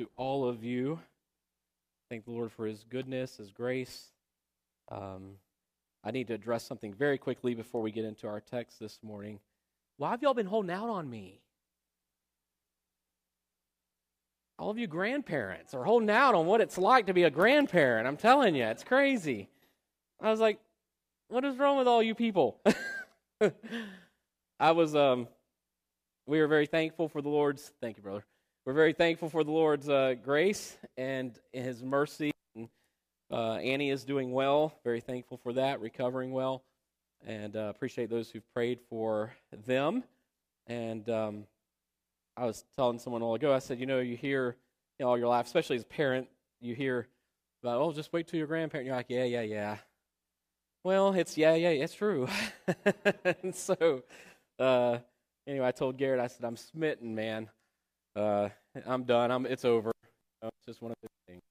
to all of you. Thank the Lord for His goodness, His grace. Um, I need to address something very quickly before we get into our text this morning. Why have y'all been holding out on me? All of you grandparents are holding out on what it's like to be a grandparent. I'm telling you, it's crazy. I was like, what is wrong with all you people? I was, um, we were very thankful for the Lord's, thank you, brother. We're very thankful for the Lord's uh, grace and His mercy. And, uh, Annie is doing well. Very thankful for that, recovering well, and uh, appreciate those who've prayed for them. And um, I was telling someone a while ago. I said, you know, you hear you know, all your life, especially as a parent, you hear about, oh, just wait till your grandparent. You're like, yeah, yeah, yeah. Well, it's yeah, yeah, it's true. and so, uh, anyway, I told Garrett, I said, I'm smitten, man uh, I'm done. I'm, it's over. You know, it's just one of those things.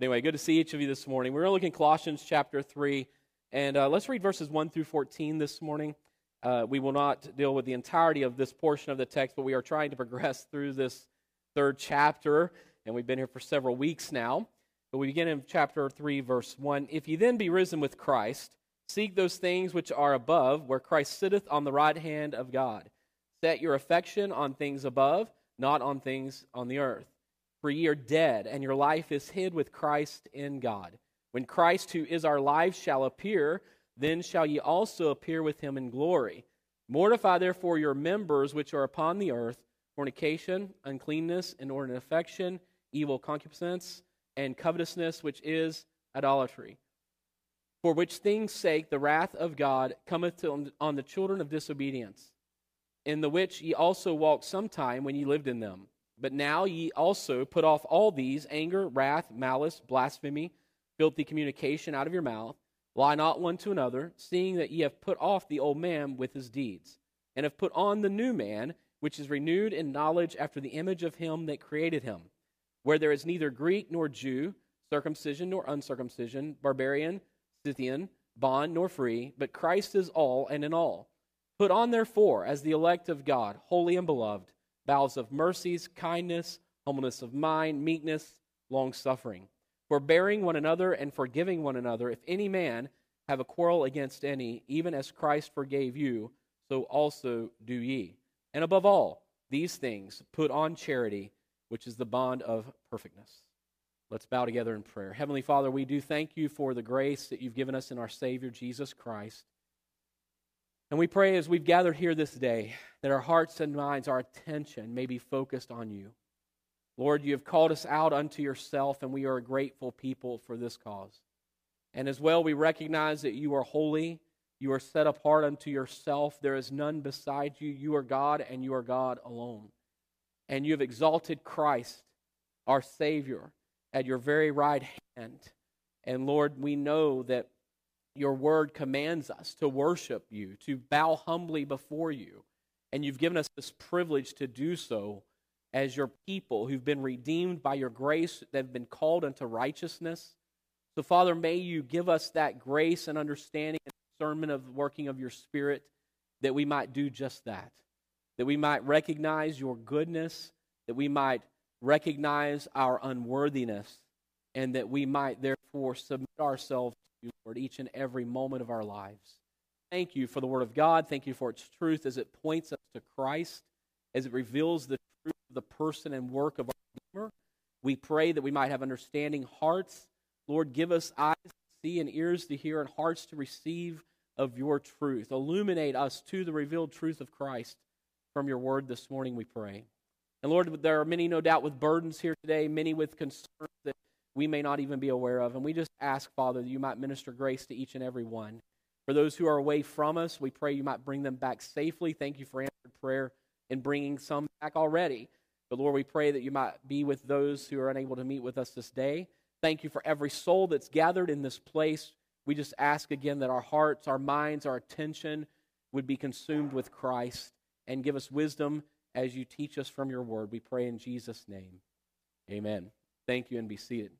Anyway, good to see each of you this morning. We're going to look in Colossians chapter 3, and uh, let's read verses 1 through 14 this morning. Uh, we will not deal with the entirety of this portion of the text, but we are trying to progress through this third chapter, and we've been here for several weeks now. But we begin in chapter 3, verse 1. If ye then be risen with Christ, seek those things which are above, where Christ sitteth on the right hand of God. Set your affection on things above not on things on the earth. For ye are dead, and your life is hid with Christ in God. When Christ, who is our life, shall appear, then shall ye also appear with him in glory. Mortify therefore your members which are upon the earth fornication, uncleanness, inordinate affection, evil concupiscence, and covetousness, which is idolatry. For which things' sake the wrath of God cometh on the children of disobedience in the which ye also walked sometime when ye lived in them. But now ye also put off all these anger, wrath, malice, blasphemy, filthy communication out of your mouth. Lie not one to another, seeing that ye have put off the old man with his deeds, and have put on the new man, which is renewed in knowledge after the image of him that created him, where there is neither Greek nor Jew, circumcision nor uncircumcision, barbarian, Scythian, bond nor free, but Christ is all and in all. Put on, therefore, as the elect of God, holy and beloved, bowels of mercies, kindness, humbleness of mind, meekness, long suffering, forbearing one another and forgiving one another. If any man have a quarrel against any, even as Christ forgave you, so also do ye. And above all, these things put on charity, which is the bond of perfectness. Let's bow together in prayer. Heavenly Father, we do thank you for the grace that you've given us in our Savior, Jesus Christ. And we pray as we've gathered here this day that our hearts and minds, our attention may be focused on you. Lord, you have called us out unto yourself, and we are a grateful people for this cause. And as well, we recognize that you are holy, you are set apart unto yourself. There is none beside you. You are God, and you are God alone. And you have exalted Christ, our Savior, at your very right hand. And Lord, we know that your word commands us to worship you, to bow humbly before you. And you've given us this privilege to do so as your people who've been redeemed by your grace, that have been called unto righteousness. So, Father, may you give us that grace and understanding and discernment of the working of your Spirit that we might do just that. That we might recognize your goodness, that we might recognize our unworthiness, and that we might therefore submit ourselves you, Lord, each and every moment of our lives. Thank you for the Word of God. Thank you for its truth as it points us to Christ, as it reveals the truth of the person and work of our Redeemer. We pray that we might have understanding hearts. Lord, give us eyes to see and ears to hear and hearts to receive of your truth. Illuminate us to the revealed truth of Christ from your word this morning, we pray. And Lord, there are many, no doubt, with burdens here today, many with concerns we may not even be aware of. And we just ask, Father, that you might minister grace to each and every one. For those who are away from us, we pray you might bring them back safely. Thank you for answered prayer and bringing some back already. But Lord, we pray that you might be with those who are unable to meet with us this day. Thank you for every soul that's gathered in this place. We just ask again that our hearts, our minds, our attention would be consumed with Christ and give us wisdom as you teach us from your word. We pray in Jesus' name. Amen. Thank you and be seated.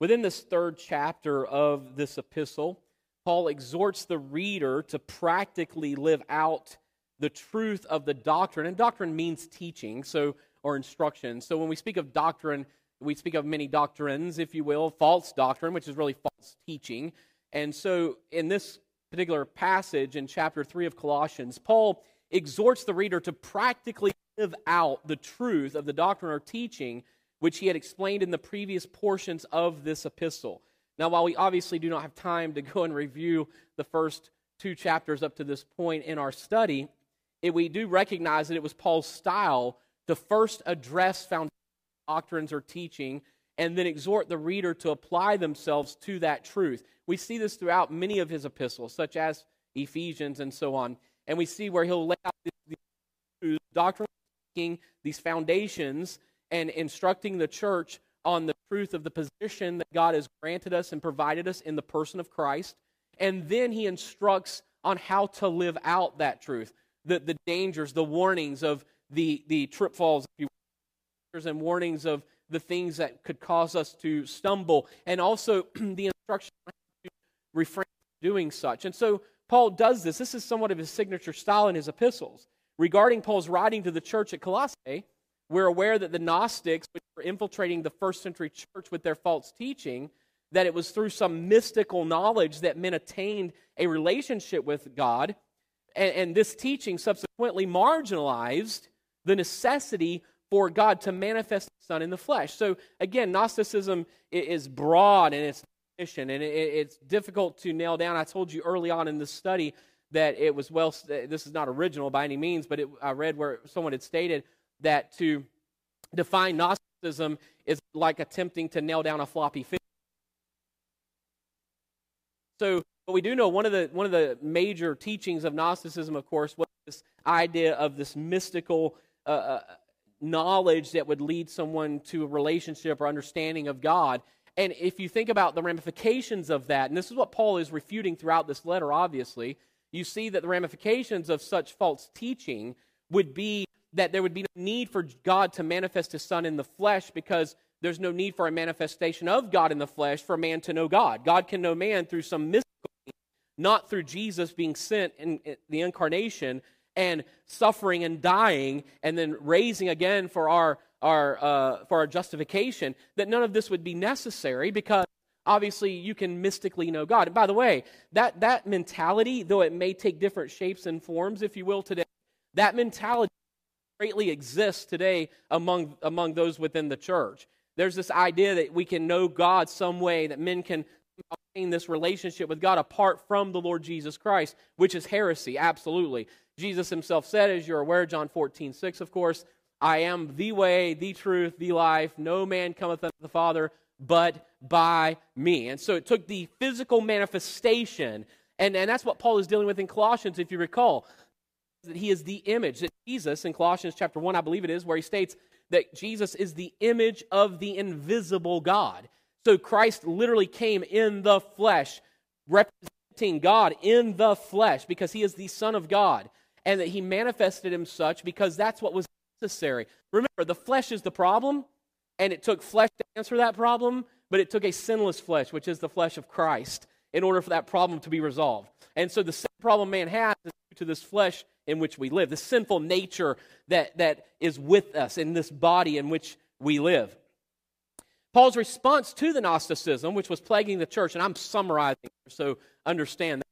Within this third chapter of this epistle, Paul exhorts the reader to practically live out the truth of the doctrine. And doctrine means teaching. So or instruction. So when we speak of doctrine, we speak of many doctrines, if you will, false doctrine, which is really false teaching. And so in this particular passage in chapter 3 of Colossians, Paul exhorts the reader to practically live out the truth of the doctrine or teaching which he had explained in the previous portions of this epistle. Now, while we obviously do not have time to go and review the first two chapters up to this point in our study, it, we do recognize that it was Paul's style to first address foundational doctrines or teaching and then exhort the reader to apply themselves to that truth. We see this throughout many of his epistles, such as Ephesians and so on. And we see where he'll lay out these doctrine, these foundations, and instructing the church on the truth of the position that God has granted us and provided us in the person of Christ. And then he instructs on how to live out that truth, the, the dangers, the warnings of the, the trip falls, and warnings of the things that could cause us to stumble, and also the instruction to refrain from doing such. And so Paul does this. This is somewhat of his signature style in his epistles. Regarding Paul's writing to the church at Colossae, we're aware that the Gnostics, which were infiltrating the first century church with their false teaching, that it was through some mystical knowledge that men attained a relationship with God. And, and this teaching subsequently marginalized the necessity for God to manifest the Son in the flesh. So again, Gnosticism is broad in its definition, and it's difficult to nail down. I told you early on in this study that it was well. This is not original by any means, but it, I read where someone had stated that to define Gnosticism is like attempting to nail down a floppy fish. So, but we do know one of the one of the major teachings of Gnosticism, of course, was this idea of this mystical uh, uh, knowledge that would lead someone to a relationship or understanding of God. And if you think about the ramifications of that, and this is what Paul is refuting throughout this letter, obviously, you see that the ramifications of such false teaching would be that there would be no need for God to manifest his Son in the flesh because there's no need for a manifestation of God in the flesh for man to know God. God can know man through some mystical, not through Jesus being sent in the incarnation and suffering and dying and then raising again for our, our, uh, for our justification, that none of this would be necessary because obviously you can mystically know God. And by the way, that, that mentality, though it may take different shapes and forms, if you will, today, that mentality greatly exists today among, among those within the church. There's this idea that we can know God some way, that men can obtain this relationship with God apart from the Lord Jesus Christ, which is heresy, absolutely. Jesus himself said, as you're aware, John 14, 6, of course, I am the way, the truth, the life. No man cometh unto the Father but by me. And so it took the physical manifestation, and, and that's what Paul is dealing with in Colossians, if you recall that he is the image that jesus in colossians chapter 1 i believe it is where he states that jesus is the image of the invisible god. So christ literally came in the flesh representing god in the flesh because he is the son of god and that he manifested him such because that's what was necessary. Remember the flesh is the problem and it took flesh to answer that problem but it took a sinless flesh which is the flesh of christ in order for that problem to be resolved. And so the same problem man has is to this flesh in which we live, the sinful nature that, that is with us in this body in which we live. Paul's response to the Gnosticism, which was plaguing the church, and I'm summarizing so understand that,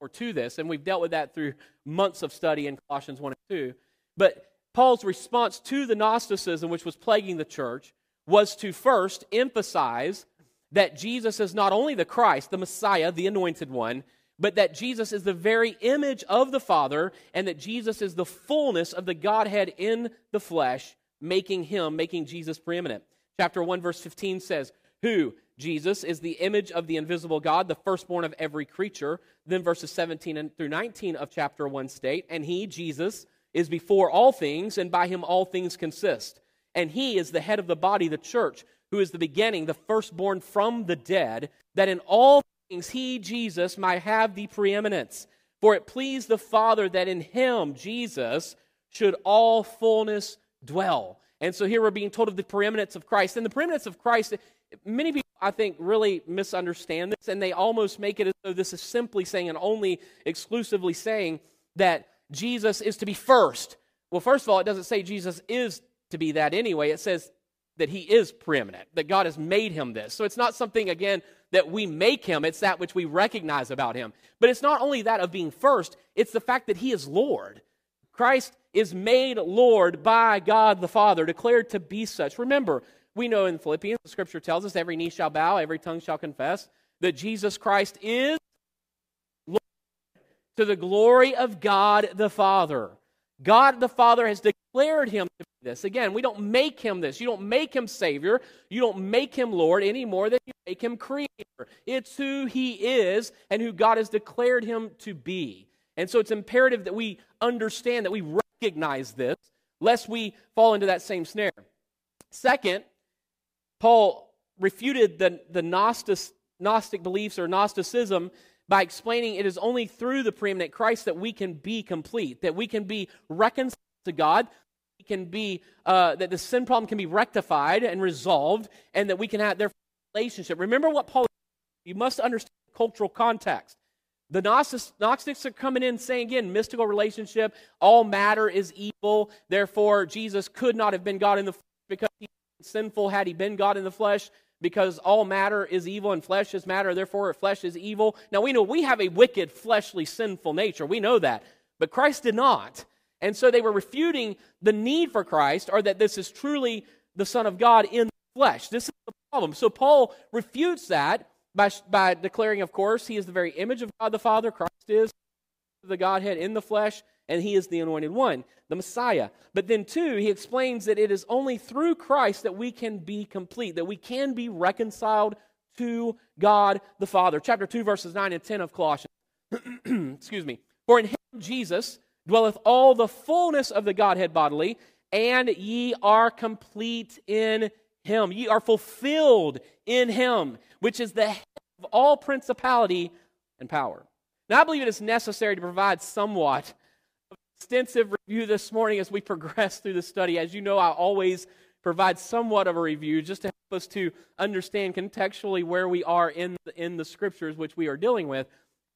or to this, and we've dealt with that through months of study in Colossians 1 and 2. But Paul's response to the Gnosticism, which was plaguing the church, was to first emphasize that Jesus is not only the Christ, the Messiah, the anointed one, but that Jesus is the very image of the Father and that Jesus is the fullness of the Godhead in the flesh, making him, making Jesus preeminent. Chapter 1, verse 15 says, Who? Jesus is the image of the invisible God, the firstborn of every creature. Then verses 17 through 19 of chapter 1 state, And he, Jesus, is before all things, and by him all things consist. And he is the head of the body, the church, who is the beginning, the firstborn from the dead, that in all he, Jesus, might have the preeminence. For it pleased the Father that in him, Jesus, should all fullness dwell. And so here we're being told of the preeminence of Christ. And the preeminence of Christ, many people, I think, really misunderstand this, and they almost make it as though this is simply saying and only exclusively saying that Jesus is to be first. Well, first of all, it doesn't say Jesus is to be that anyway. It says that he is preeminent, that God has made him this. So it's not something, again, that we make him, it's that which we recognize about him. But it's not only that of being first, it's the fact that he is Lord. Christ is made Lord by God the Father, declared to be such. Remember, we know in Philippians, the scripture tells us every knee shall bow, every tongue shall confess that Jesus Christ is Lord to the glory of God the Father. God the Father has declared him to be this. Again, we don't make him this. You don't make him Savior. You don't make him Lord any more than you make him Creator. It's who he is and who God has declared him to be. And so it's imperative that we understand, that we recognize this, lest we fall into that same snare. Second, Paul refuted the, the Gnostic, Gnostic beliefs or Gnosticism by explaining it is only through the preeminent Christ that we can be complete, that we can be reconciled to God, we can be uh, that the sin problem can be rectified and resolved, and that we can have their relationship. Remember what Paul. You must understand cultural context. The Gnostics are coming in saying again, mystical relationship, all matter is evil. Therefore, Jesus could not have been God in the flesh because he was sinful had he been God in the flesh because all matter is evil and flesh is matter, therefore flesh is evil. Now we know we have a wicked, fleshly, sinful nature. We know that. But Christ did not. And so they were refuting the need for Christ or that this is truly the Son of God in the flesh. This is the problem. So Paul refutes that by, by declaring, of course, he is the very image of God the Father. Christ is the Godhead in the flesh and he is the anointed one, the Messiah. But then, two, he explains that it is only through Christ that we can be complete, that we can be reconciled to God the Father. Chapter 2, verses 9 and 10 of Colossians. Excuse me. For in him, Jesus, dwelleth all the fullness of the Godhead bodily, and ye are complete in him. Ye are fulfilled in him, which is the head of all principality and power. Now, I believe it is necessary to provide somewhat extensive review this morning as we progress through the study. As you know, I always provide somewhat of a review just to help us to understand contextually where we are in the, in the scriptures which we are dealing with.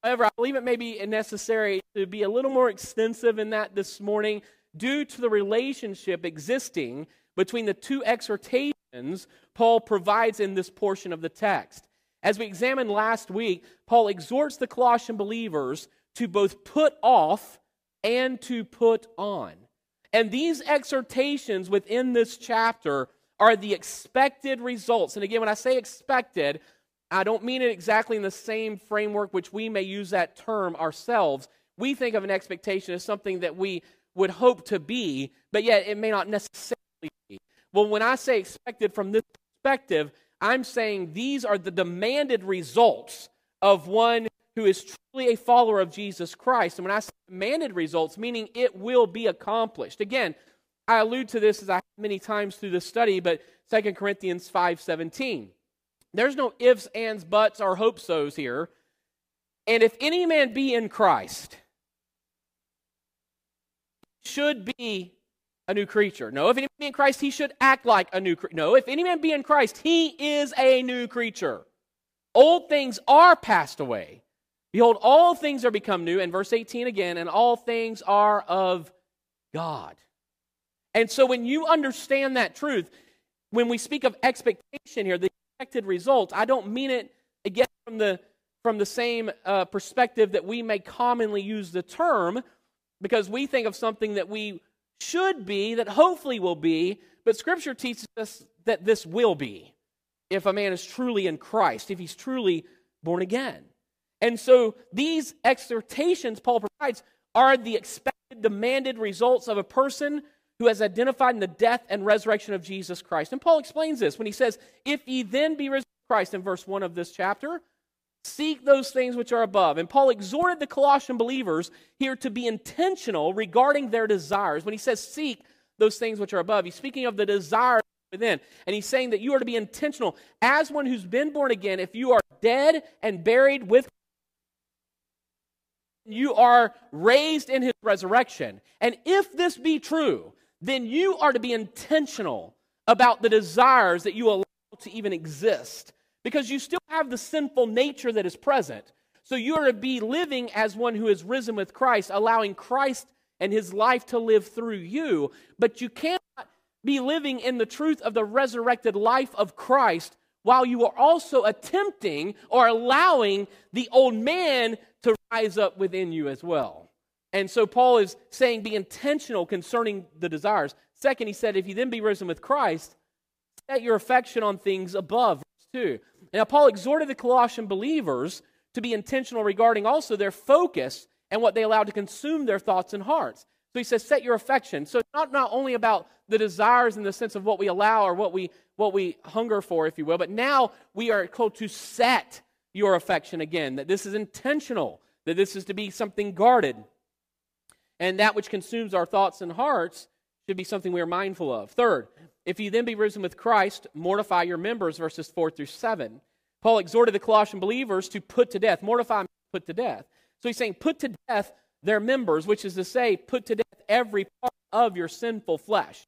However, I believe it may be necessary to be a little more extensive in that this morning due to the relationship existing between the two exhortations Paul provides in this portion of the text. As we examined last week, Paul exhorts the Colossian believers to both put off and to put on. And these exhortations within this chapter are the expected results. And again, when I say expected, I don't mean it exactly in the same framework which we may use that term ourselves. We think of an expectation as something that we would hope to be, but yet it may not necessarily be. Well, when I say expected from this perspective, I'm saying these are the demanded results of one who is truly a follower of Jesus Christ. And when I say demanded results, meaning it will be accomplished. Again, I allude to this as I many times through this study, but 2 Corinthians 5:17. There's no ifs, ands, buts, or hope so's here. And if any man be in Christ, should be a new creature. No, if any man be in Christ, he should act like a new creature. No, if any man be in Christ, he is a new creature. Old things are passed away. Behold, all things are become new. And verse 18 again, and all things are of God. And so when you understand that truth, when we speak of expectation here, the expected result, I don't mean it again from the from the same uh, perspective that we may commonly use the term, because we think of something that we should be, that hopefully will be, but Scripture teaches us that this will be if a man is truly in Christ, if he's truly born again. And so these exhortations Paul provides are the expected, demanded results of a person who has identified in the death and resurrection of Jesus Christ. And Paul explains this when he says, If ye then be risen with Christ, in verse 1 of this chapter, seek those things which are above. And Paul exhorted the Colossian believers here to be intentional regarding their desires. When he says seek those things which are above, he's speaking of the desires within. And he's saying that you are to be intentional as one who's been born again. If you are dead and buried with you are raised in his resurrection. And if this be true, then you are to be intentional about the desires that you allow to even exist because you still have the sinful nature that is present. So you are to be living as one who is risen with Christ, allowing Christ and his life to live through you. But you cannot be living in the truth of the resurrected life of Christ while you are also attempting or allowing the old man to rise up within you as well. And so Paul is saying be intentional concerning the desires. Second, he said, if you then be risen with Christ, set your affection on things above. Verse 2. Now, Paul exhorted the Colossian believers to be intentional regarding also their focus and what they allow to consume their thoughts and hearts. So he says, set your affection. So it's not, not only about the desires in the sense of what we allow or what we, what we hunger for, if you will, but now we are called to set your affection again, that this is intentional, that this is to be something guarded. And that which consumes our thoughts and hearts should be something we are mindful of. Third, if you then be risen with Christ, mortify your members, verses 4 through 7. Paul exhorted the Colossian believers to put to death. Mortify, put to death. So he's saying, put to death their members, which is to say, put to death every part of your sinful flesh.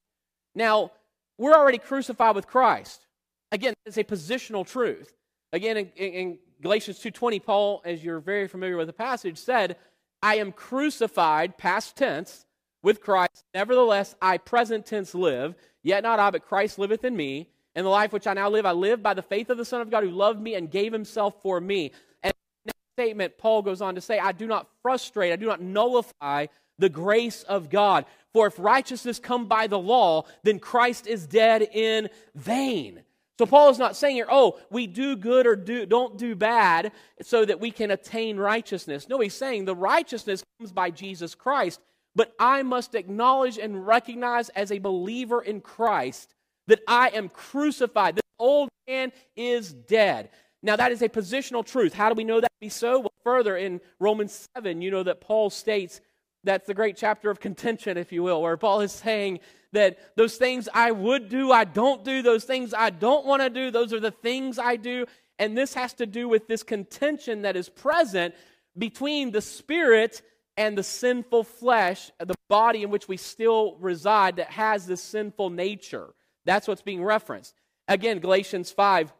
Now, we're already crucified with Christ. Again, it's a positional truth. Again, in, in Galatians 2.20, Paul, as you're very familiar with the passage, said, I am crucified, past tense, with Christ. Nevertheless, I present tense live, yet not I, but Christ liveth in me. And the life which I now live, I live by the faith of the Son of God who loved me and gave himself for me. And that statement, Paul goes on to say, I do not frustrate, I do not nullify the grace of God. For if righteousness come by the law, then Christ is dead in vain. So Paul is not saying here, oh, we do good or do, don't do bad so that we can attain righteousness. No, he's saying the righteousness comes by Jesus Christ, but I must acknowledge and recognize as a believer in Christ that I am crucified. This old man is dead. Now, that is a positional truth. How do we know that to be so? Well, further in Romans 7, you know that Paul states that's the great chapter of contention, if you will, where Paul is saying that those things I would do, I don't do. Those things I don't want to do, those are the things I do. And this has to do with this contention that is present between the spirit and the sinful flesh, the body in which we still reside that has this sinful nature. That's what's being referenced. Again, Galatians 5,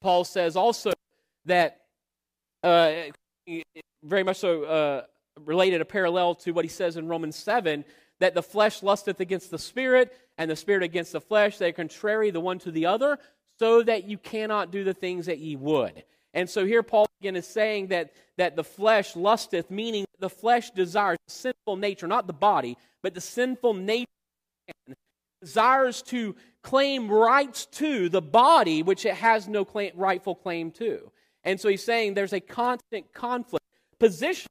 Paul says also that, uh, very much so uh, related, a parallel to what he says in Romans 7, that the flesh lusteth against the spirit, and the spirit against the flesh. They are contrary the one to the other, so that you cannot do the things that ye would. And so here Paul again is saying that, that the flesh lusteth, meaning the flesh desires the sinful nature, not the body, but the sinful nature desires to claim rights to the body which it has no claim, rightful claim to. And so he's saying there's a constant conflict. Positionally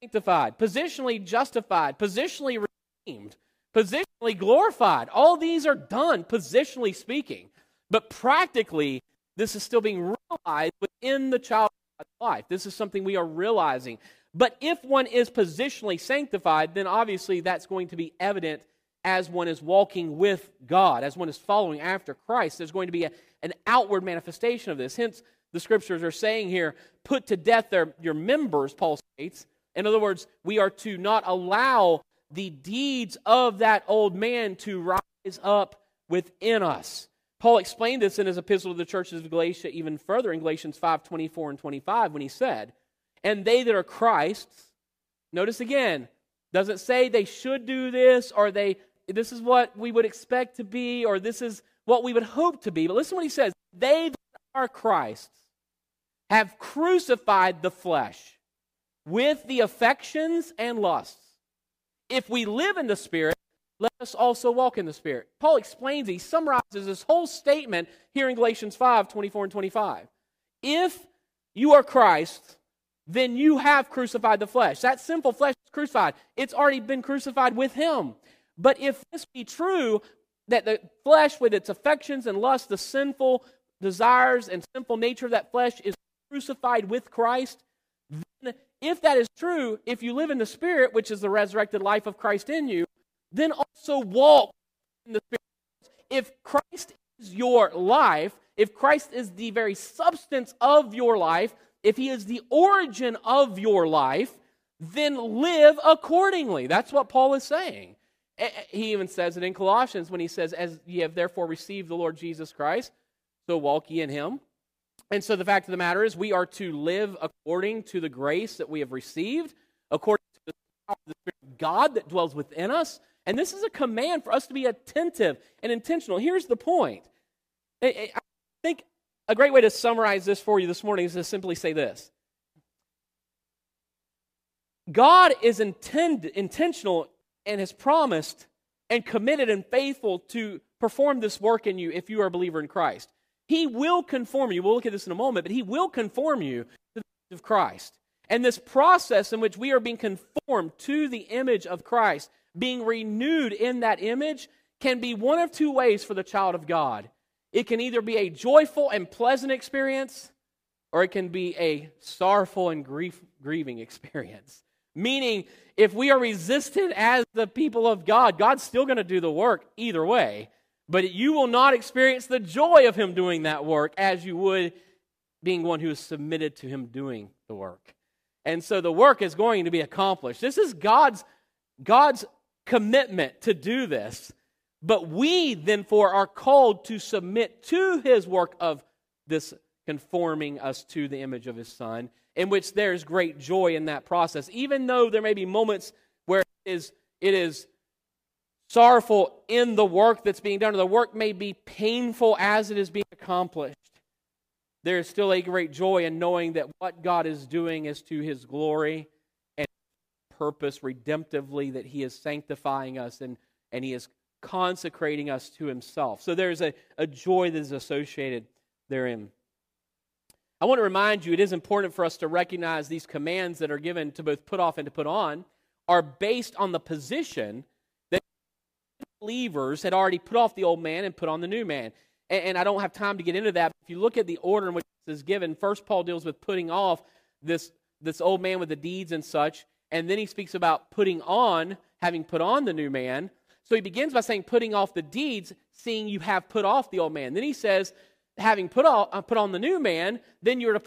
sanctified, positionally justified, positionally redeemed, positionally glorified. All these are done, positionally speaking. But practically, this is still being realized within the child's life. This is something we are realizing. But if one is positionally sanctified, then obviously that's going to be evident as one is walking with God, as one is following after Christ. There's going to be a, an outward manifestation of this. Hence, the scriptures are saying here, put to death their, your members, Paul states. In other words, we are to not allow the deeds of that old man to rise up within us. Paul explained this in his epistle to the churches of Galatia even further in Galatians 5 24 and 25 when he said, And they that are Christ's, notice again, doesn't say they should do this or they this is what we would expect to be or this is what we would hope to be. But listen what he says. They that are Christ's have crucified the flesh with the affections and lusts. If we live in the Spirit, let us also walk in the Spirit. Paul explains, he summarizes this whole statement here in Galatians 5 24 and 25. If you are Christ, then you have crucified the flesh. That sinful flesh is crucified, it's already been crucified with Him. But if this be true, that the flesh with its affections and lusts, the sinful desires and sinful nature of that flesh is crucified with Christ, if that is true, if you live in the Spirit, which is the resurrected life of Christ in you, then also walk in the Spirit. If Christ is your life, if Christ is the very substance of your life, if he is the origin of your life, then live accordingly. That's what Paul is saying. He even says it in Colossians when he says, As ye have therefore received the Lord Jesus Christ, so walk ye in him. And so the fact of the matter is, we are to live according to the grace that we have received, according to the power of the Spirit of God that dwells within us. And this is a command for us to be attentive and intentional. Here's the point. I think a great way to summarize this for you this morning is to simply say this God is intend, intentional and has promised and committed and faithful to perform this work in you if you are a believer in Christ. He will conform you. We'll look at this in a moment, but He will conform you to the image of Christ. And this process in which we are being conformed to the image of Christ, being renewed in that image, can be one of two ways for the child of God. It can either be a joyful and pleasant experience, or it can be a sorrowful and grief, grieving experience. Meaning, if we are resisted as the people of God, God's still going to do the work either way. But you will not experience the joy of Him doing that work as you would being one who is submitted to Him doing the work. And so the work is going to be accomplished. This is God's, God's commitment to do this. But we, then, for are called to submit to His work of this conforming us to the image of His Son in which there's great joy in that process. Even though there may be moments where it is, it is sorrowful in the work that's being done, or the work may be painful as it is being accomplished, there is still a great joy in knowing that what God is doing is to his glory and purpose redemptively, that he is sanctifying us and, and he is consecrating us to himself. So there's a, a joy that is associated therein. I want to remind you it is important for us to recognize these commands that are given to both put off and to put on are based on the position believers had already put off the old man and put on the new man. And, and I don't have time to get into that. If you look at the order in which this is given, first Paul deals with putting off this, this old man with the deeds and such, and then he speaks about putting on, having put on the new man. So he begins by saying, putting off the deeds, seeing you have put off the old man. Then he says, having put on, uh, put on the new man, then you're to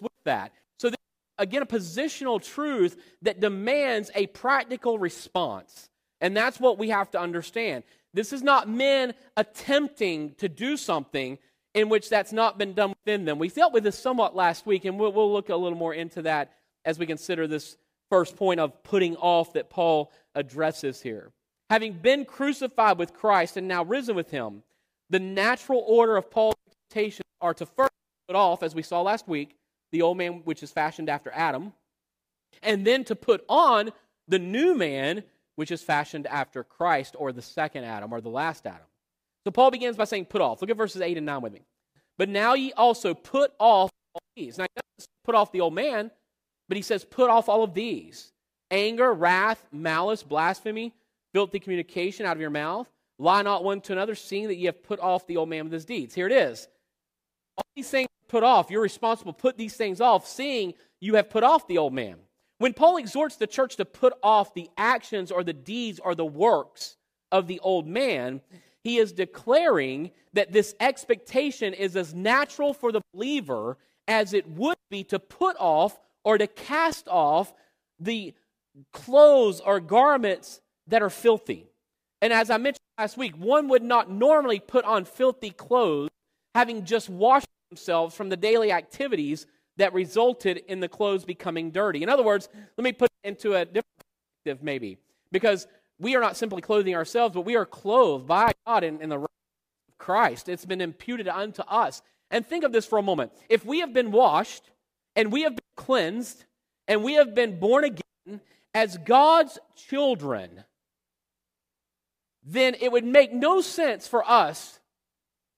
with that. So, again, a positional truth that demands a practical response. And that's what we have to understand. This is not men attempting to do something in which that's not been done within them. We dealt with this somewhat last week, and we'll, we'll look a little more into that as we consider this first point of putting off that Paul addresses here. Having been crucified with Christ and now risen with him, the natural order of Paul's expectations are to first put off, as we saw last week, the old man which is fashioned after Adam, and then to put on the new man which is fashioned after Christ or the second Adam or the last Adam. So Paul begins by saying, put off. Look at verses 8 and 9 with me. But now ye also put off all these. Now, he doesn't put off the old man, but he says, put off all of these anger, wrath, malice, blasphemy, filthy communication out of your mouth. Lie not one to another, seeing that ye have put off the old man with his deeds. Here it is. All these things put off. You're responsible put these things off, seeing you have put off the old man. When Paul exhorts the church to put off the actions or the deeds or the works of the old man, he is declaring that this expectation is as natural for the believer as it would be to put off or to cast off the clothes or garments that are filthy. And as I mentioned last week, one would not normally put on filthy clothes having just washed themselves from the daily activities that resulted in the clothes becoming dirty. In other words, let me put it into a different perspective, maybe, because we are not simply clothing ourselves, but we are clothed by God in, in the Christ. It's been imputed unto us. And think of this for a moment. If we have been washed and we have been cleansed and we have been born again as God's children, then it would make no sense for us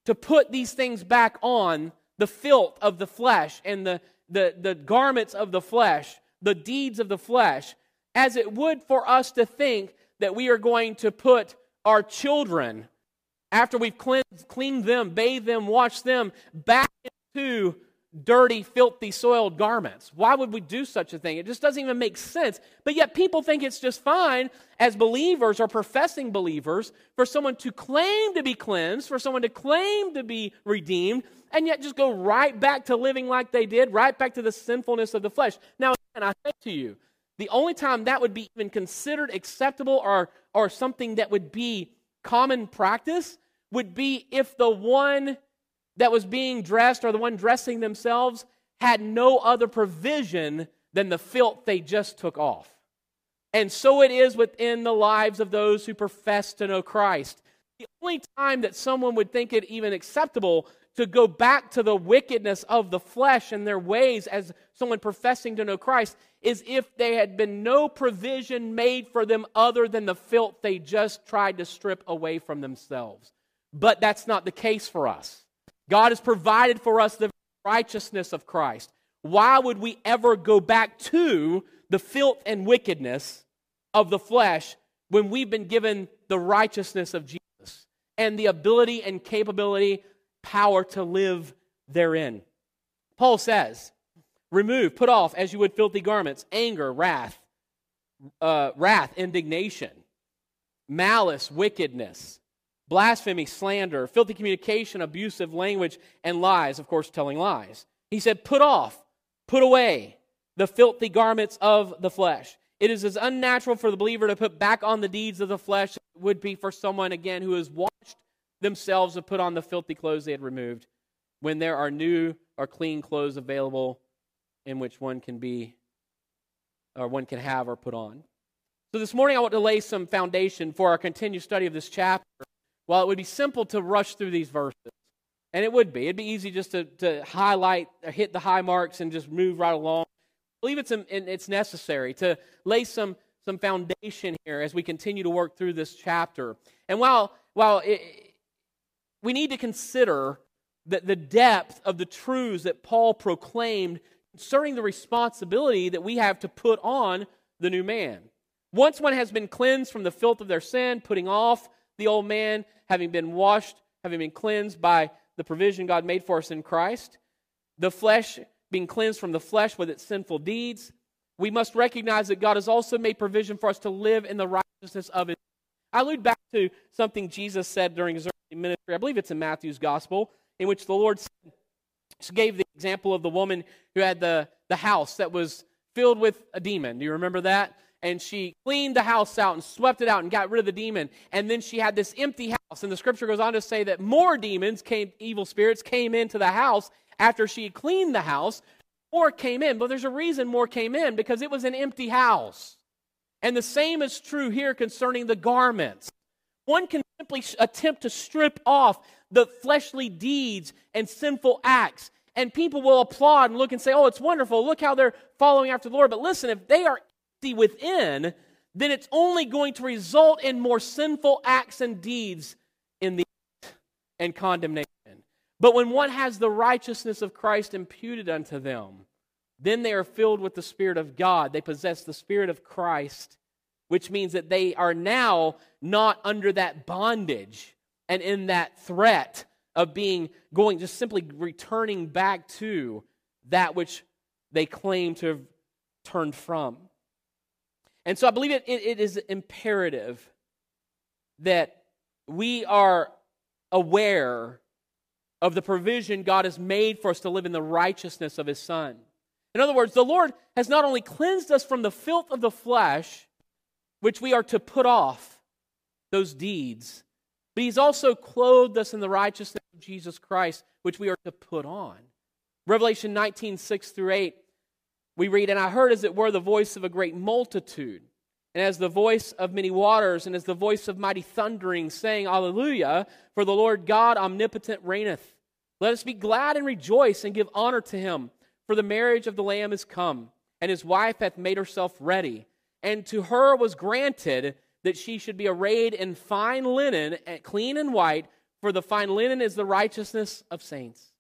to put these things back on the filth of the flesh and the, the, the garments of the flesh, the deeds of the flesh, as it would for us to think that we are going to put our children, after we've cleansed, cleaned them, bathed them, washed them, back into dirty, filthy, soiled garments. Why would we do such a thing? It just doesn't even make sense. But yet, people think it's just fine as believers or professing believers for someone to claim to be cleansed, for someone to claim to be redeemed, and yet just go right back to living like they did, right back to the sinfulness of the flesh. Now, and I say to you, the only time that would be even considered acceptable or, or something that would be common practice would be if the one that was being dressed or the one dressing themselves had no other provision than the filth they just took off. And so it is within the lives of those who profess to know Christ. The only time that someone would think it even acceptable to go back to the wickedness of the flesh and their ways as someone professing to know Christ is if there had been no provision made for them other than the filth they just tried to strip away from themselves. But that's not the case for us. God has provided for us the righteousness of Christ. Why would we ever go back to the filth and wickedness of the flesh when we've been given the righteousness of Jesus and the ability and capability power to live therein. Paul says, Remove, put off, as you would filthy garments, anger, wrath, uh, wrath, indignation, malice, wickedness, blasphemy, slander, filthy communication, abusive language, and lies, of course, telling lies. He said, Put off, put away the filthy garments of the flesh. It is as unnatural for the believer to put back on the deeds of the flesh as it would be for someone, again, who has washed themselves to put on the filthy clothes they had removed when there are new or clean clothes available in which one can be or one can have or put on. So this morning I want to lay some foundation for our continued study of this chapter. While it would be simple to rush through these verses, and it would be, it'd be easy just to, to highlight, hit the high marks, and just move right along. I believe it's, it's necessary to lay some, some foundation here as we continue to work through this chapter. And while, while it, we need to consider the, the depth of the truths that Paul proclaimed concerning the responsibility that we have to put on the new man. Once one has been cleansed from the filth of their sin, putting off the old man, having been washed, having been cleansed by the provision God made for us in Christ, the flesh being cleansed from the flesh with its sinful deeds, we must recognize that God has also made provision for us to live in the righteousness of His. I allude back to something Jesus said during His ministry. I believe it's in Matthew's Gospel, in which the Lord gave the example of the woman who had the, the house that was filled with a demon. Do you remember that? And she cleaned the house out and swept it out and got rid of the demon. And then she had this empty house. And the scripture goes on to say that more demons came, evil spirits came into the house after she cleaned the house. More came in. But there's a reason more came in because it was an empty house. And the same is true here concerning the garments. One can simply attempt to strip off the fleshly deeds and sinful acts. And people will applaud and look and say, oh, it's wonderful. Look how they're following after the Lord. But listen, if they are within, then it's only going to result in more sinful acts and deeds in the and condemnation. But when one has the righteousness of Christ imputed unto them, then they are filled with the Spirit of God. They possess the Spirit of Christ, which means that they are now not under that bondage and in that threat of being going, just simply returning back to that which they claim to have turned from. And so I believe it, it, it is imperative that we are aware of the provision God has made for us to live in the righteousness of His Son. In other words, the Lord has not only cleansed us from the filth of the flesh, which we are to put off, those deeds, but he's also clothed us in the righteousness of Jesus Christ, which we are to put on. Revelation 19, 6 through 8, we read, And I heard as it were the voice of a great multitude, and as the voice of many waters, and as the voice of mighty thundering, saying, Alleluia, for the Lord God omnipotent reigneth. Let us be glad and rejoice and give honor to him, for the marriage of the Lamb is come, and his wife hath made herself ready. And to her was granted that she should be arrayed in fine linen, clean and white, for the fine linen is the righteousness of saints.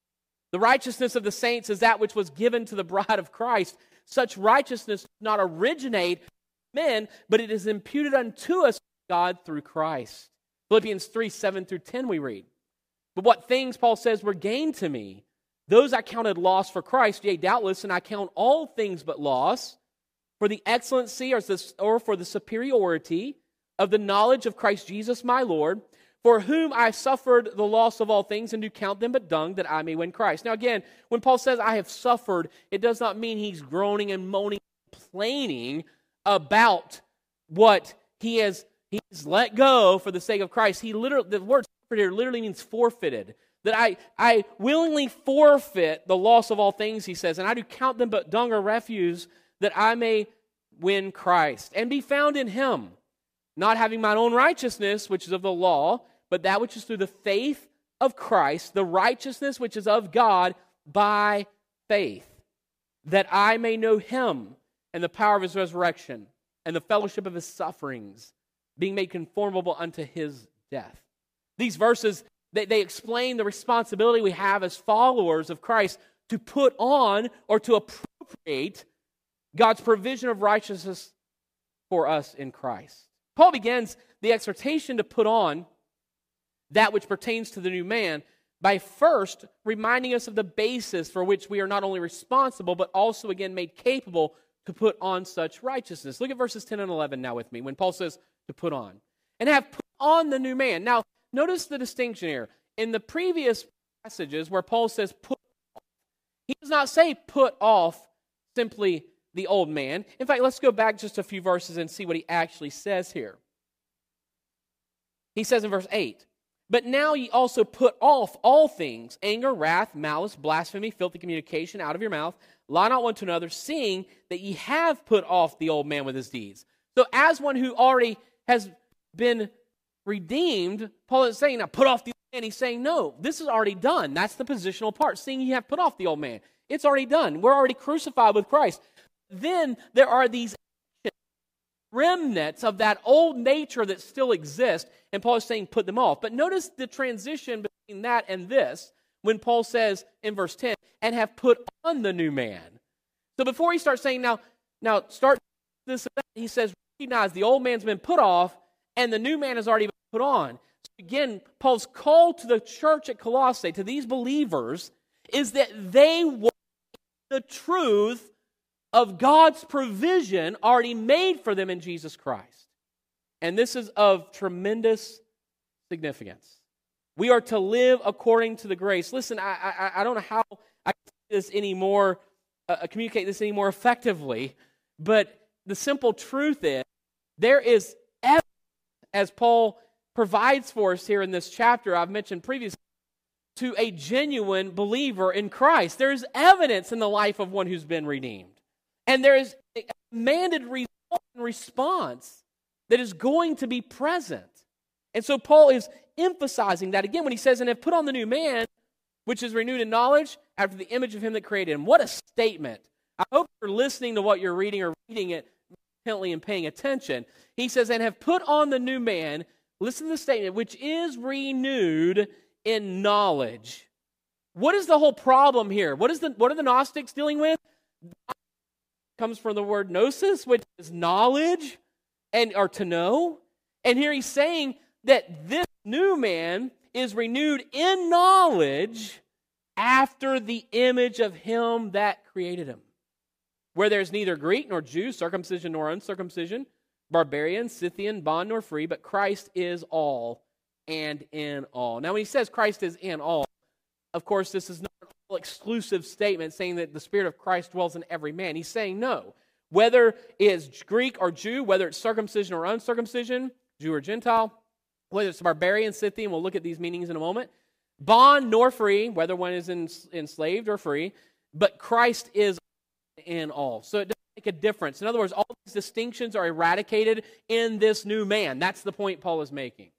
The righteousness of the saints is that which was given to the bride of Christ. Such righteousness does not originate men, but it is imputed unto us God through Christ. Philippians 3 7 through 10, we read. But what things, Paul says, were gained to me, those I counted loss for Christ, yea, doubtless, and I count all things but loss for the excellency or for the superiority of the knowledge of Christ Jesus my Lord, for whom I suffered the loss of all things and do count them but dung that I may win Christ. Now, again, when Paul says I have suffered, it does not mean he's groaning and moaning, complaining about what he has he's let go for the sake of Christ. He literally the word suffered here literally means forfeited. That I, I willingly forfeit the loss of all things, he says, and I do count them but dung or refuse that I may win Christ and be found in him, not having mine own righteousness, which is of the law, but that which is through the faith of Christ, the righteousness which is of God by faith, that I may know him and the power of his resurrection and the fellowship of his sufferings, being made conformable unto his death. These verses, they, they explain the responsibility we have as followers of Christ to put on or to appropriate God's provision of righteousness for us in Christ. Paul begins the exhortation to put on that which pertains to the new man by first reminding us of the basis for which we are not only responsible, but also again made capable to put on such righteousness. Look at verses 10 and 11 now with me when Paul says to put on. And have put on the new man. Now, notice the distinction here. In the previous passages where Paul says put he does not say put off simply the old man. In fact, let's go back just a few verses and see what he actually says here. He says in verse 8, But now ye also put off all things anger, wrath, malice, blasphemy, filthy communication out of your mouth. Lie not one to another, seeing that ye have put off the old man with his deeds. So, as one who already has been redeemed, Paul is saying, Now put off the old man. He's saying, No, this is already done. That's the positional part. Seeing ye have put off the old man. It's already done. We're already crucified with Christ. Then there are these remnants of that old nature that still exist, and Paul is saying put them off. But notice the transition between that and this when Paul says in verse 10, and have put on the new man. So before he starts saying, now, now start this, he says, recognize the old man's been put off, and the new man has already been put on. So again, Paul's call to the church at Colossae, to these believers, is that they want the truth of God's provision already made for them in Jesus Christ. And this is of tremendous significance. We are to live according to the grace. Listen, I, I, I don't know how I can this any more, uh, uh, communicate this any more effectively, but the simple truth is there is evidence, as Paul provides for us here in this chapter I've mentioned previously, to a genuine believer in Christ. There is evidence in the life of one who's been redeemed. And there is a commanded response that is going to be present. And so Paul is emphasizing that again when he says, and have put on the new man, which is renewed in knowledge after the image of him that created him. What a statement. I hope you're listening to what you're reading or reading it intently and paying attention. He says, and have put on the new man, listen to the statement, which is renewed in knowledge. What is the whole problem here? What is the what are the Gnostics dealing with? Comes from the word gnosis, which is knowledge and or to know. And here he's saying that this new man is renewed in knowledge after the image of him that created him. Where there's neither Greek nor Jew, circumcision nor uncircumcision, barbarian, Scythian, bond nor free, but Christ is all and in all. Now, when he says Christ is in all, of course, this is not exclusive statement saying that the Spirit of Christ dwells in every man. He's saying no. Whether it's Greek or Jew, whether it's circumcision or uncircumcision, Jew or Gentile, whether it's barbarian, Scythian, we'll look at these meanings in a moment, bond nor free, whether one is enslaved or free, but Christ is in all. So it doesn't make a difference. In other words, all these distinctions are eradicated in this new man. That's the point Paul is making.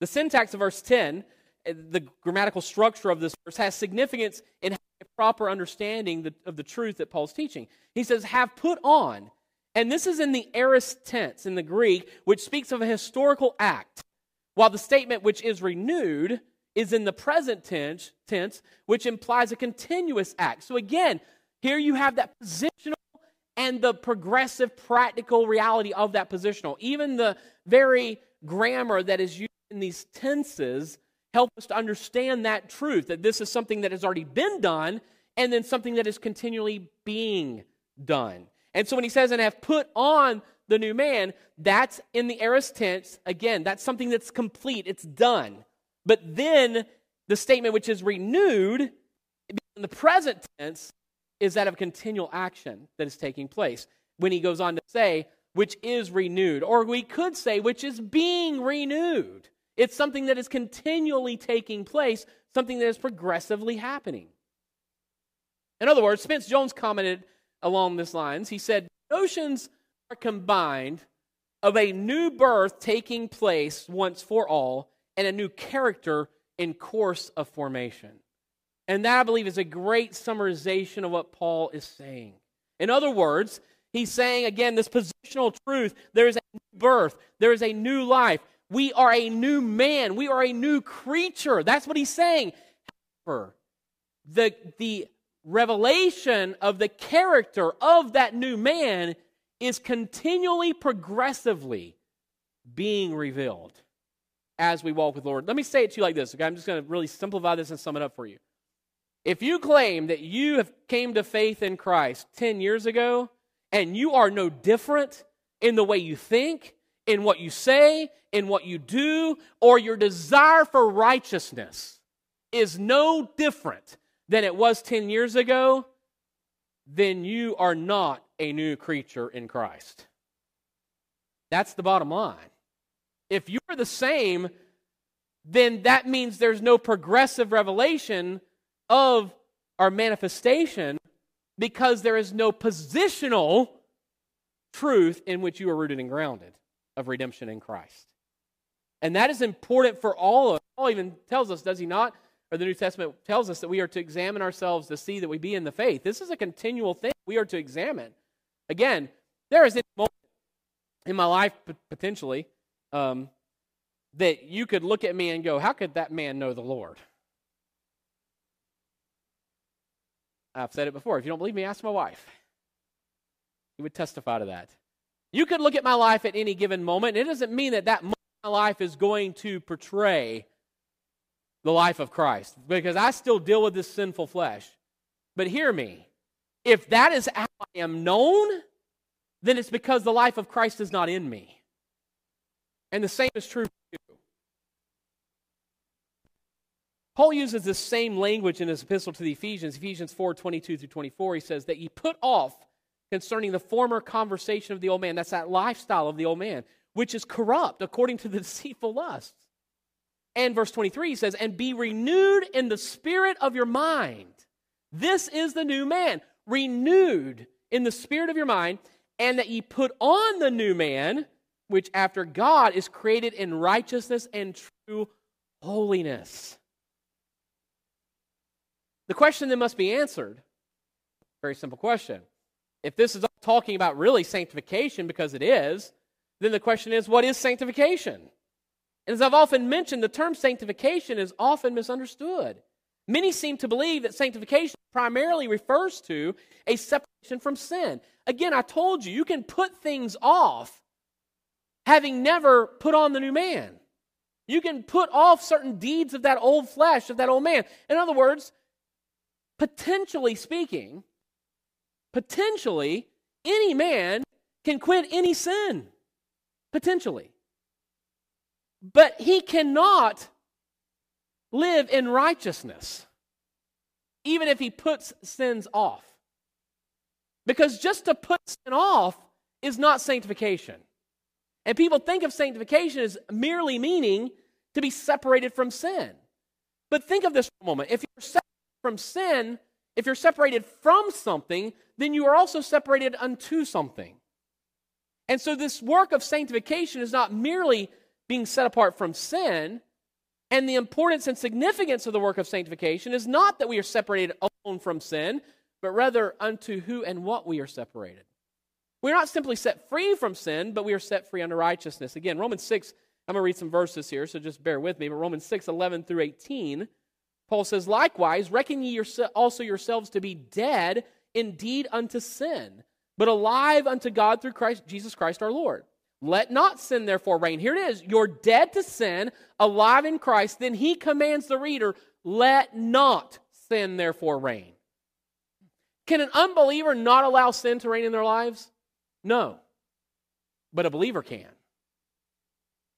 The syntax of verse 10 the grammatical structure of this verse has significance in a proper understanding of the truth that Paul's teaching. He says, have put on. And this is in the aorist tense in the Greek, which speaks of a historical act, while the statement which is renewed is in the present tense, tense which implies a continuous act. So again, here you have that positional and the progressive practical reality of that positional. Even the very grammar that is used in these tenses help us to understand that truth that this is something that has already been done and then something that is continually being done. And so when he says, and have put on the new man, that's in the aorist tense. Again, that's something that's complete, it's done. But then the statement which is renewed in the present tense is that of continual action that is taking place. When he goes on to say, which is renewed, or we could say, which is being renewed. It's something that is continually taking place, something that is progressively happening. In other words, Spence Jones commented along these lines. He said, notions are combined of a new birth taking place once for all and a new character in course of formation. And that, I believe, is a great summarization of what Paul is saying. In other words, he's saying, again, this positional truth there is a new birth, there is a new life. We are a new man, we are a new creature. That's what he's saying. However, the, the revelation of the character of that new man is continually, progressively being revealed as we walk with the Lord. Let me say it to you like this, okay? I'm just going to really simplify this and sum it up for you. If you claim that you have came to faith in Christ 10 years ago and you are no different in the way you think, in what you say, in what you do, or your desire for righteousness is no different than it was 10 years ago, then you are not a new creature in Christ. That's the bottom line. If you're the same, then that means there's no progressive revelation of our manifestation because there is no positional truth in which you are rooted and grounded of redemption in Christ. And that is important for all of us. Paul even tells us, does he not? Or the New Testament tells us that we are to examine ourselves to see that we be in the faith. This is a continual thing we are to examine. Again, there is a moment in my life, potentially, um, that you could look at me and go, How could that man know the Lord? I've said it before. If you don't believe me, ask my wife. He would testify to that. You could look at my life at any given moment. and It doesn't mean that that moment my life is going to portray the life of Christ because I still deal with this sinful flesh. But hear me if that is how I am known, then it's because the life of Christ is not in me. And the same is true for you. Paul uses the same language in his epistle to the Ephesians, Ephesians 4 22 through 24. He says that ye put off concerning the former conversation of the old man. That's that lifestyle of the old man, which is corrupt according to the deceitful lusts. And verse 23 he says, And be renewed in the spirit of your mind. This is the new man, renewed in the spirit of your mind, and that ye put on the new man, which after God is created in righteousness and true holiness. The question that must be answered, very simple question. If this is talking about really sanctification, because it is, then the question is what is sanctification? And as I've often mentioned, the term sanctification is often misunderstood. Many seem to believe that sanctification primarily refers to a separation from sin. Again, I told you, you can put things off having never put on the new man. You can put off certain deeds of that old flesh, of that old man. In other words, potentially speaking, potentially, any man can quit any sin. Potentially. But he cannot live in righteousness, even if he puts sins off. Because just to put sin off is not sanctification. And people think of sanctification as merely meaning to be separated from sin. But think of this for a moment. If you're separated from sin, if you're separated from something, then you are also separated unto something. And so, this work of sanctification is not merely being set apart from sin. And the importance and significance of the work of sanctification is not that we are separated alone from sin, but rather unto who and what we are separated. We're not simply set free from sin, but we are set free unto righteousness. Again, Romans 6, I'm going to read some verses here, so just bear with me. But Romans 6, 11 through 18, Paul says, Likewise, reckon ye also yourselves to be dead indeed unto sin, but alive unto God through Christ, Jesus Christ our Lord. Let not sin therefore reign. Here it is. You're dead to sin, alive in Christ. Then he commands the reader, let not sin therefore reign. Can an unbeliever not allow sin to reign in their lives? No. But a believer can.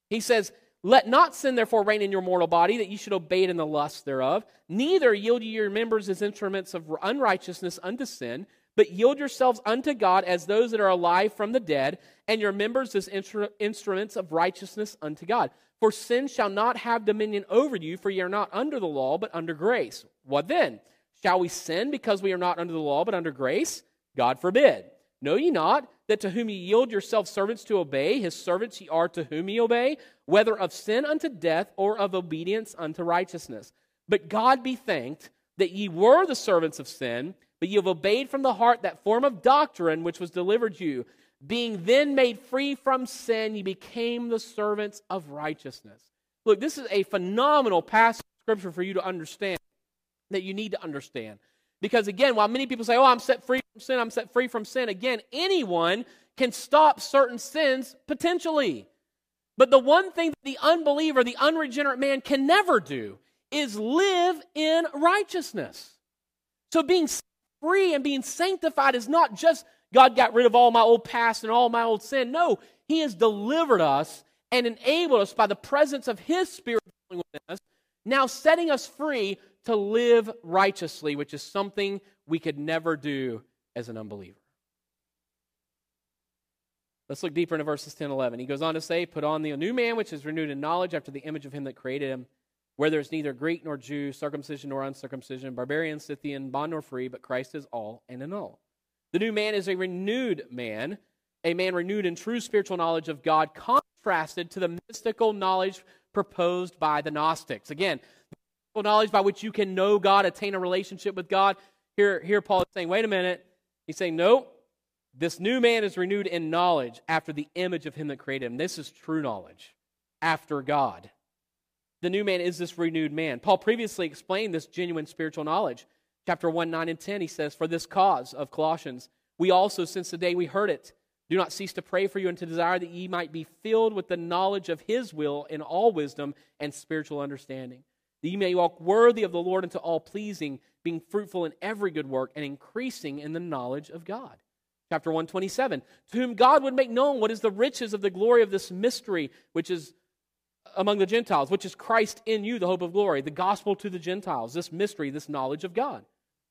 He says, Let not sin therefore reign in your mortal body, that you should obey it in the lust thereof. Neither yield ye your members as instruments of unrighteousness unto sin, but yield yourselves unto God as those that are alive from the dead, and your members as instru- instruments of righteousness unto God. For sin shall not have dominion over you, for ye are not under the law, but under grace. What then? Shall we sin because we are not under the law, but under grace? God forbid. Know ye not that to whom ye yield yourselves servants to obey, his servants ye are to whom ye obey, whether of sin unto death or of obedience unto righteousness? But God be thanked that ye were the servants of sin, but ye have obeyed from the heart that form of doctrine which was delivered you. Being then made free from sin, ye became the servants of righteousness. Look, this is a phenomenal passage of scripture for you to understand, that you need to understand. Because again, while many people say, oh, I'm set free sin, I'm set free from sin, again, anyone can stop certain sins potentially. But the one thing that the unbeliever, the unregenerate man can never do is live in righteousness. So being free and being sanctified is not just God got rid of all my old past and all my old sin. No, He has delivered us and enabled us by the presence of His Spirit within us, now setting us free to live righteously, which is something we could never do as an unbeliever. Let's look deeper into verses 10 and 11. He goes on to say, Put on the new man, which is renewed in knowledge after the image of him that created him, where there is neither Greek nor Jew, circumcision nor uncircumcision, barbarian, Scythian, bond nor free, but Christ is all and in all. The new man is a renewed man, a man renewed in true spiritual knowledge of God, contrasted to the mystical knowledge proposed by the Gnostics. Again, knowledge by which you can know God, attain a relationship with God. Here, here Paul is saying, wait a minute. He's saying, no, this new man is renewed in knowledge after the image of him that created him. This is true knowledge after God. The new man is this renewed man. Paul previously explained this genuine spiritual knowledge. Chapter 1, 9, and 10, he says, For this cause of Colossians, we also, since the day we heard it, do not cease to pray for you and to desire that ye might be filled with the knowledge of his will in all wisdom and spiritual understanding that you may walk worthy of the Lord unto all pleasing, being fruitful in every good work and increasing in the knowledge of God. Chapter 127 To whom God would make known what is the riches of the glory of this mystery, which is among the Gentiles, which is Christ in you, the hope of glory, the gospel to the Gentiles, this mystery, this knowledge of God.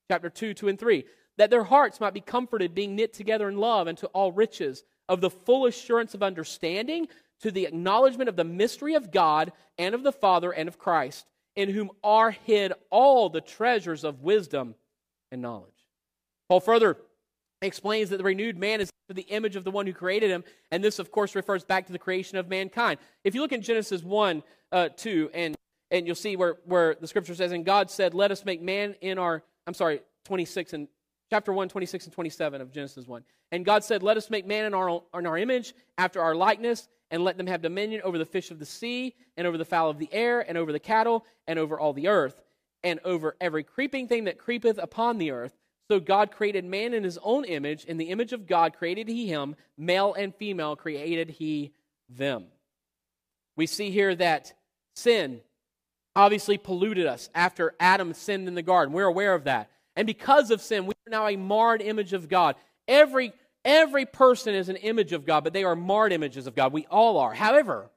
Chapter 2, 2 and 3 That their hearts might be comforted, being knit together in love, and to all riches of the full assurance of understanding, to the acknowledgement of the mystery of God and of the Father and of Christ in whom are hid all the treasures of wisdom and knowledge. Paul further explains that the renewed man is the image of the one who created him, and this, of course, refers back to the creation of mankind. If you look in Genesis 1, uh, 2, and, and you'll see where, where the scripture says, And God said, Let us make man in our, I'm sorry, 26 and chapter 1, 26 and 27 of Genesis 1. And God said, Let us make man in our, in our image, after our likeness, and let them have dominion over the fish of the sea, and over the fowl of the air, and over the cattle, and over all the earth, and over every creeping thing that creepeth upon the earth. So God created man in his own image. In the image of God created he him, male and female created he them. We see here that sin obviously polluted us after Adam sinned in the garden. We're aware of that. And because of sin, we are now a marred image of God. Every Every person is an image of God, but they are marred images of God. We all are. However,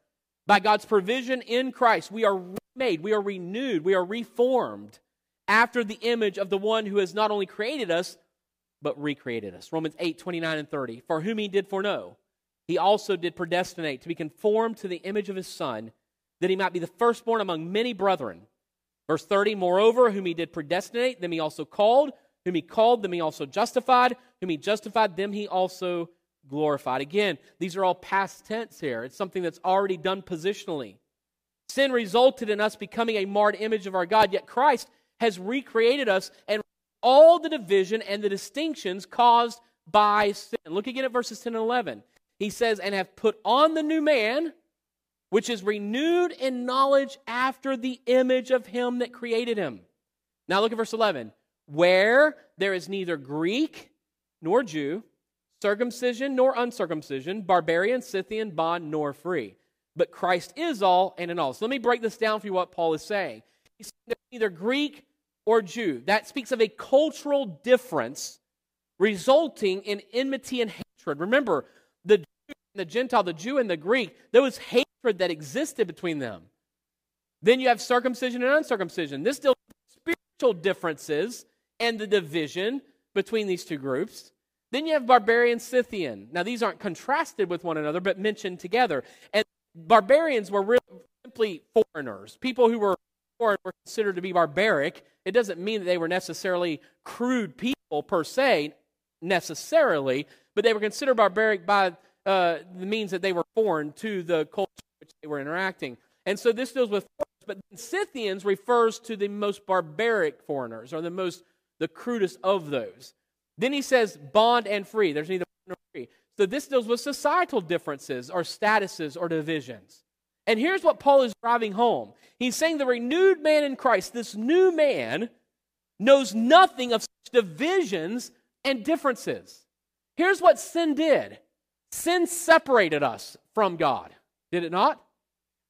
by God's provision in Christ, we are remade, we are renewed, we are reformed after the image of the one who has not only created us, but recreated us. Romans 8, 29 and 30. For whom he did foreknow, he also did predestinate to be conformed to the image of his Son, that he might be the firstborn among many brethren. Verse 30, moreover, whom he did predestinate, them he also called. Whom he called, them he also justified. Whom he justified, them he also glorified. Again, these are all past tense here. It's something that's already done positionally. Sin resulted in us becoming a marred image of our God, yet Christ has recreated us and all the division and the distinctions caused by sin. Look again at verses 10 and 11. He says, And have put on the new man, which is renewed in knowledge after the image of him that created him. Now look at verse 11 where there is neither Greek nor Jew, circumcision nor uncircumcision, barbarian, Scythian, bond nor free. But Christ is all and in all. So let me break this down for you what Paul is saying. He's saying neither Greek or Jew. That speaks of a cultural difference resulting in enmity and hatred. Remember, the Jew and the Gentile, the Jew and the Greek, there was hatred that existed between them. Then you have circumcision and uncircumcision. This deals with spiritual differences and the division between these two groups. Then you have barbarian Scythian. Now, these aren't contrasted with one another, but mentioned together. And barbarians were really simply foreigners, people who were foreign were considered to be barbaric. It doesn't mean that they were necessarily crude people per se, necessarily, but they were considered barbaric by uh, the means that they were foreign to the culture which they were interacting. And so this deals with foreigners, but Scythians refers to the most barbaric foreigners, or the most the crudest of those. Then he says bond and free. There's neither bond nor free. So this deals with societal differences or statuses or divisions. And here's what Paul is driving home. He's saying the renewed man in Christ, this new man, knows nothing of such divisions and differences. Here's what sin did sin separated us from God, did it not?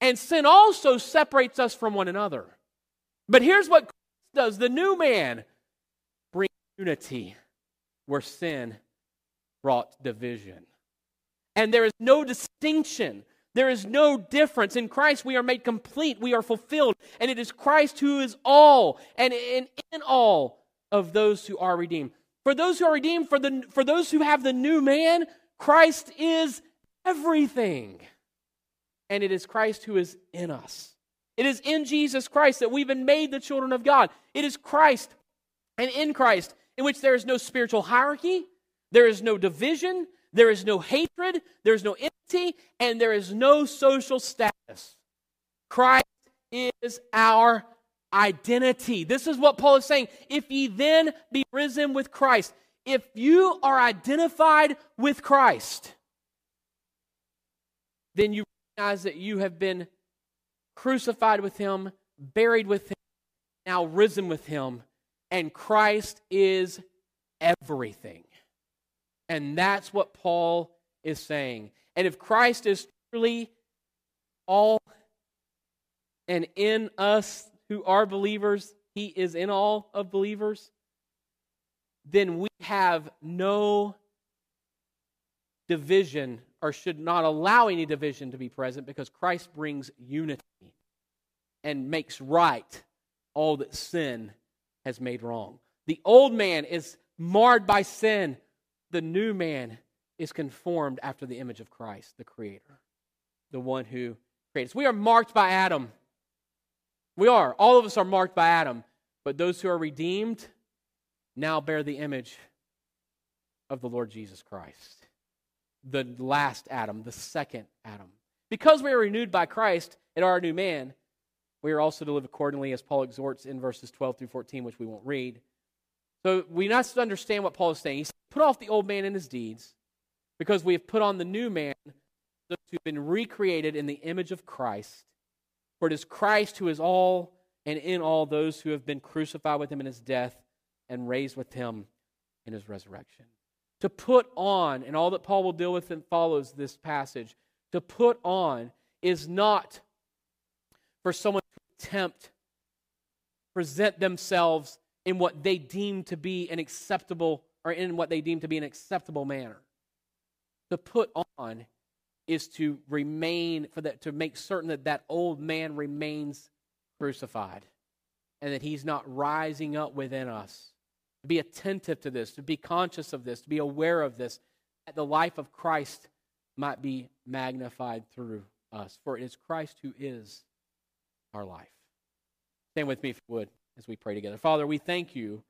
And sin also separates us from one another. But here's what Christ does the new man unity where sin brought division. And there is no distinction. There is no difference. In Christ, we are made complete. We are fulfilled. And it is Christ who is all and in, in all of those who are redeemed. For those who are redeemed, for, the, for those who have the new man, Christ is everything. And it is Christ who is in us. It is in Jesus Christ that we've been made the children of God. It is Christ and in Christ in which there is no spiritual hierarchy, there is no division, there is no hatred, there is no enmity, and there is no social status. Christ is our identity. This is what Paul is saying. If ye then be risen with Christ, if you are identified with Christ, then you recognize that you have been crucified with him, buried with him, now risen with him, and Christ is everything. And that's what Paul is saying. And if Christ is truly all and in us who are believers, he is in all of believers, then we have no division or should not allow any division to be present because Christ brings unity and makes right all that sin has made wrong. The old man is marred by sin, the new man is conformed after the image of Christ, the Creator, the one who created us. We are marked by Adam. We are. All of us are marked by Adam. But those who are redeemed now bear the image of the Lord Jesus Christ, the last Adam, the second Adam. Because we are renewed by Christ and are a new man, we are also to live accordingly, as Paul exhorts in verses 12 through 14, which we won't read. So we must understand what Paul is saying. He's put off the old man and his deeds because we have put on the new man, those who've been recreated in the image of Christ. For it is Christ who is all and in all those who have been crucified with him in his death and raised with him in his resurrection. To put on, and all that Paul will deal with and follows this passage, to put on is not for someone to attempt present themselves in what they deem to be an acceptable or in what they deem to be an acceptable manner. To put on is to remain for that to make certain that that old man remains crucified and that he's not rising up within us. To be attentive to this, to be conscious of this, to be aware of this, that the life of Christ might be magnified through us. For it is Christ who is our life. Stand with me if you would as we pray together. Father, we thank you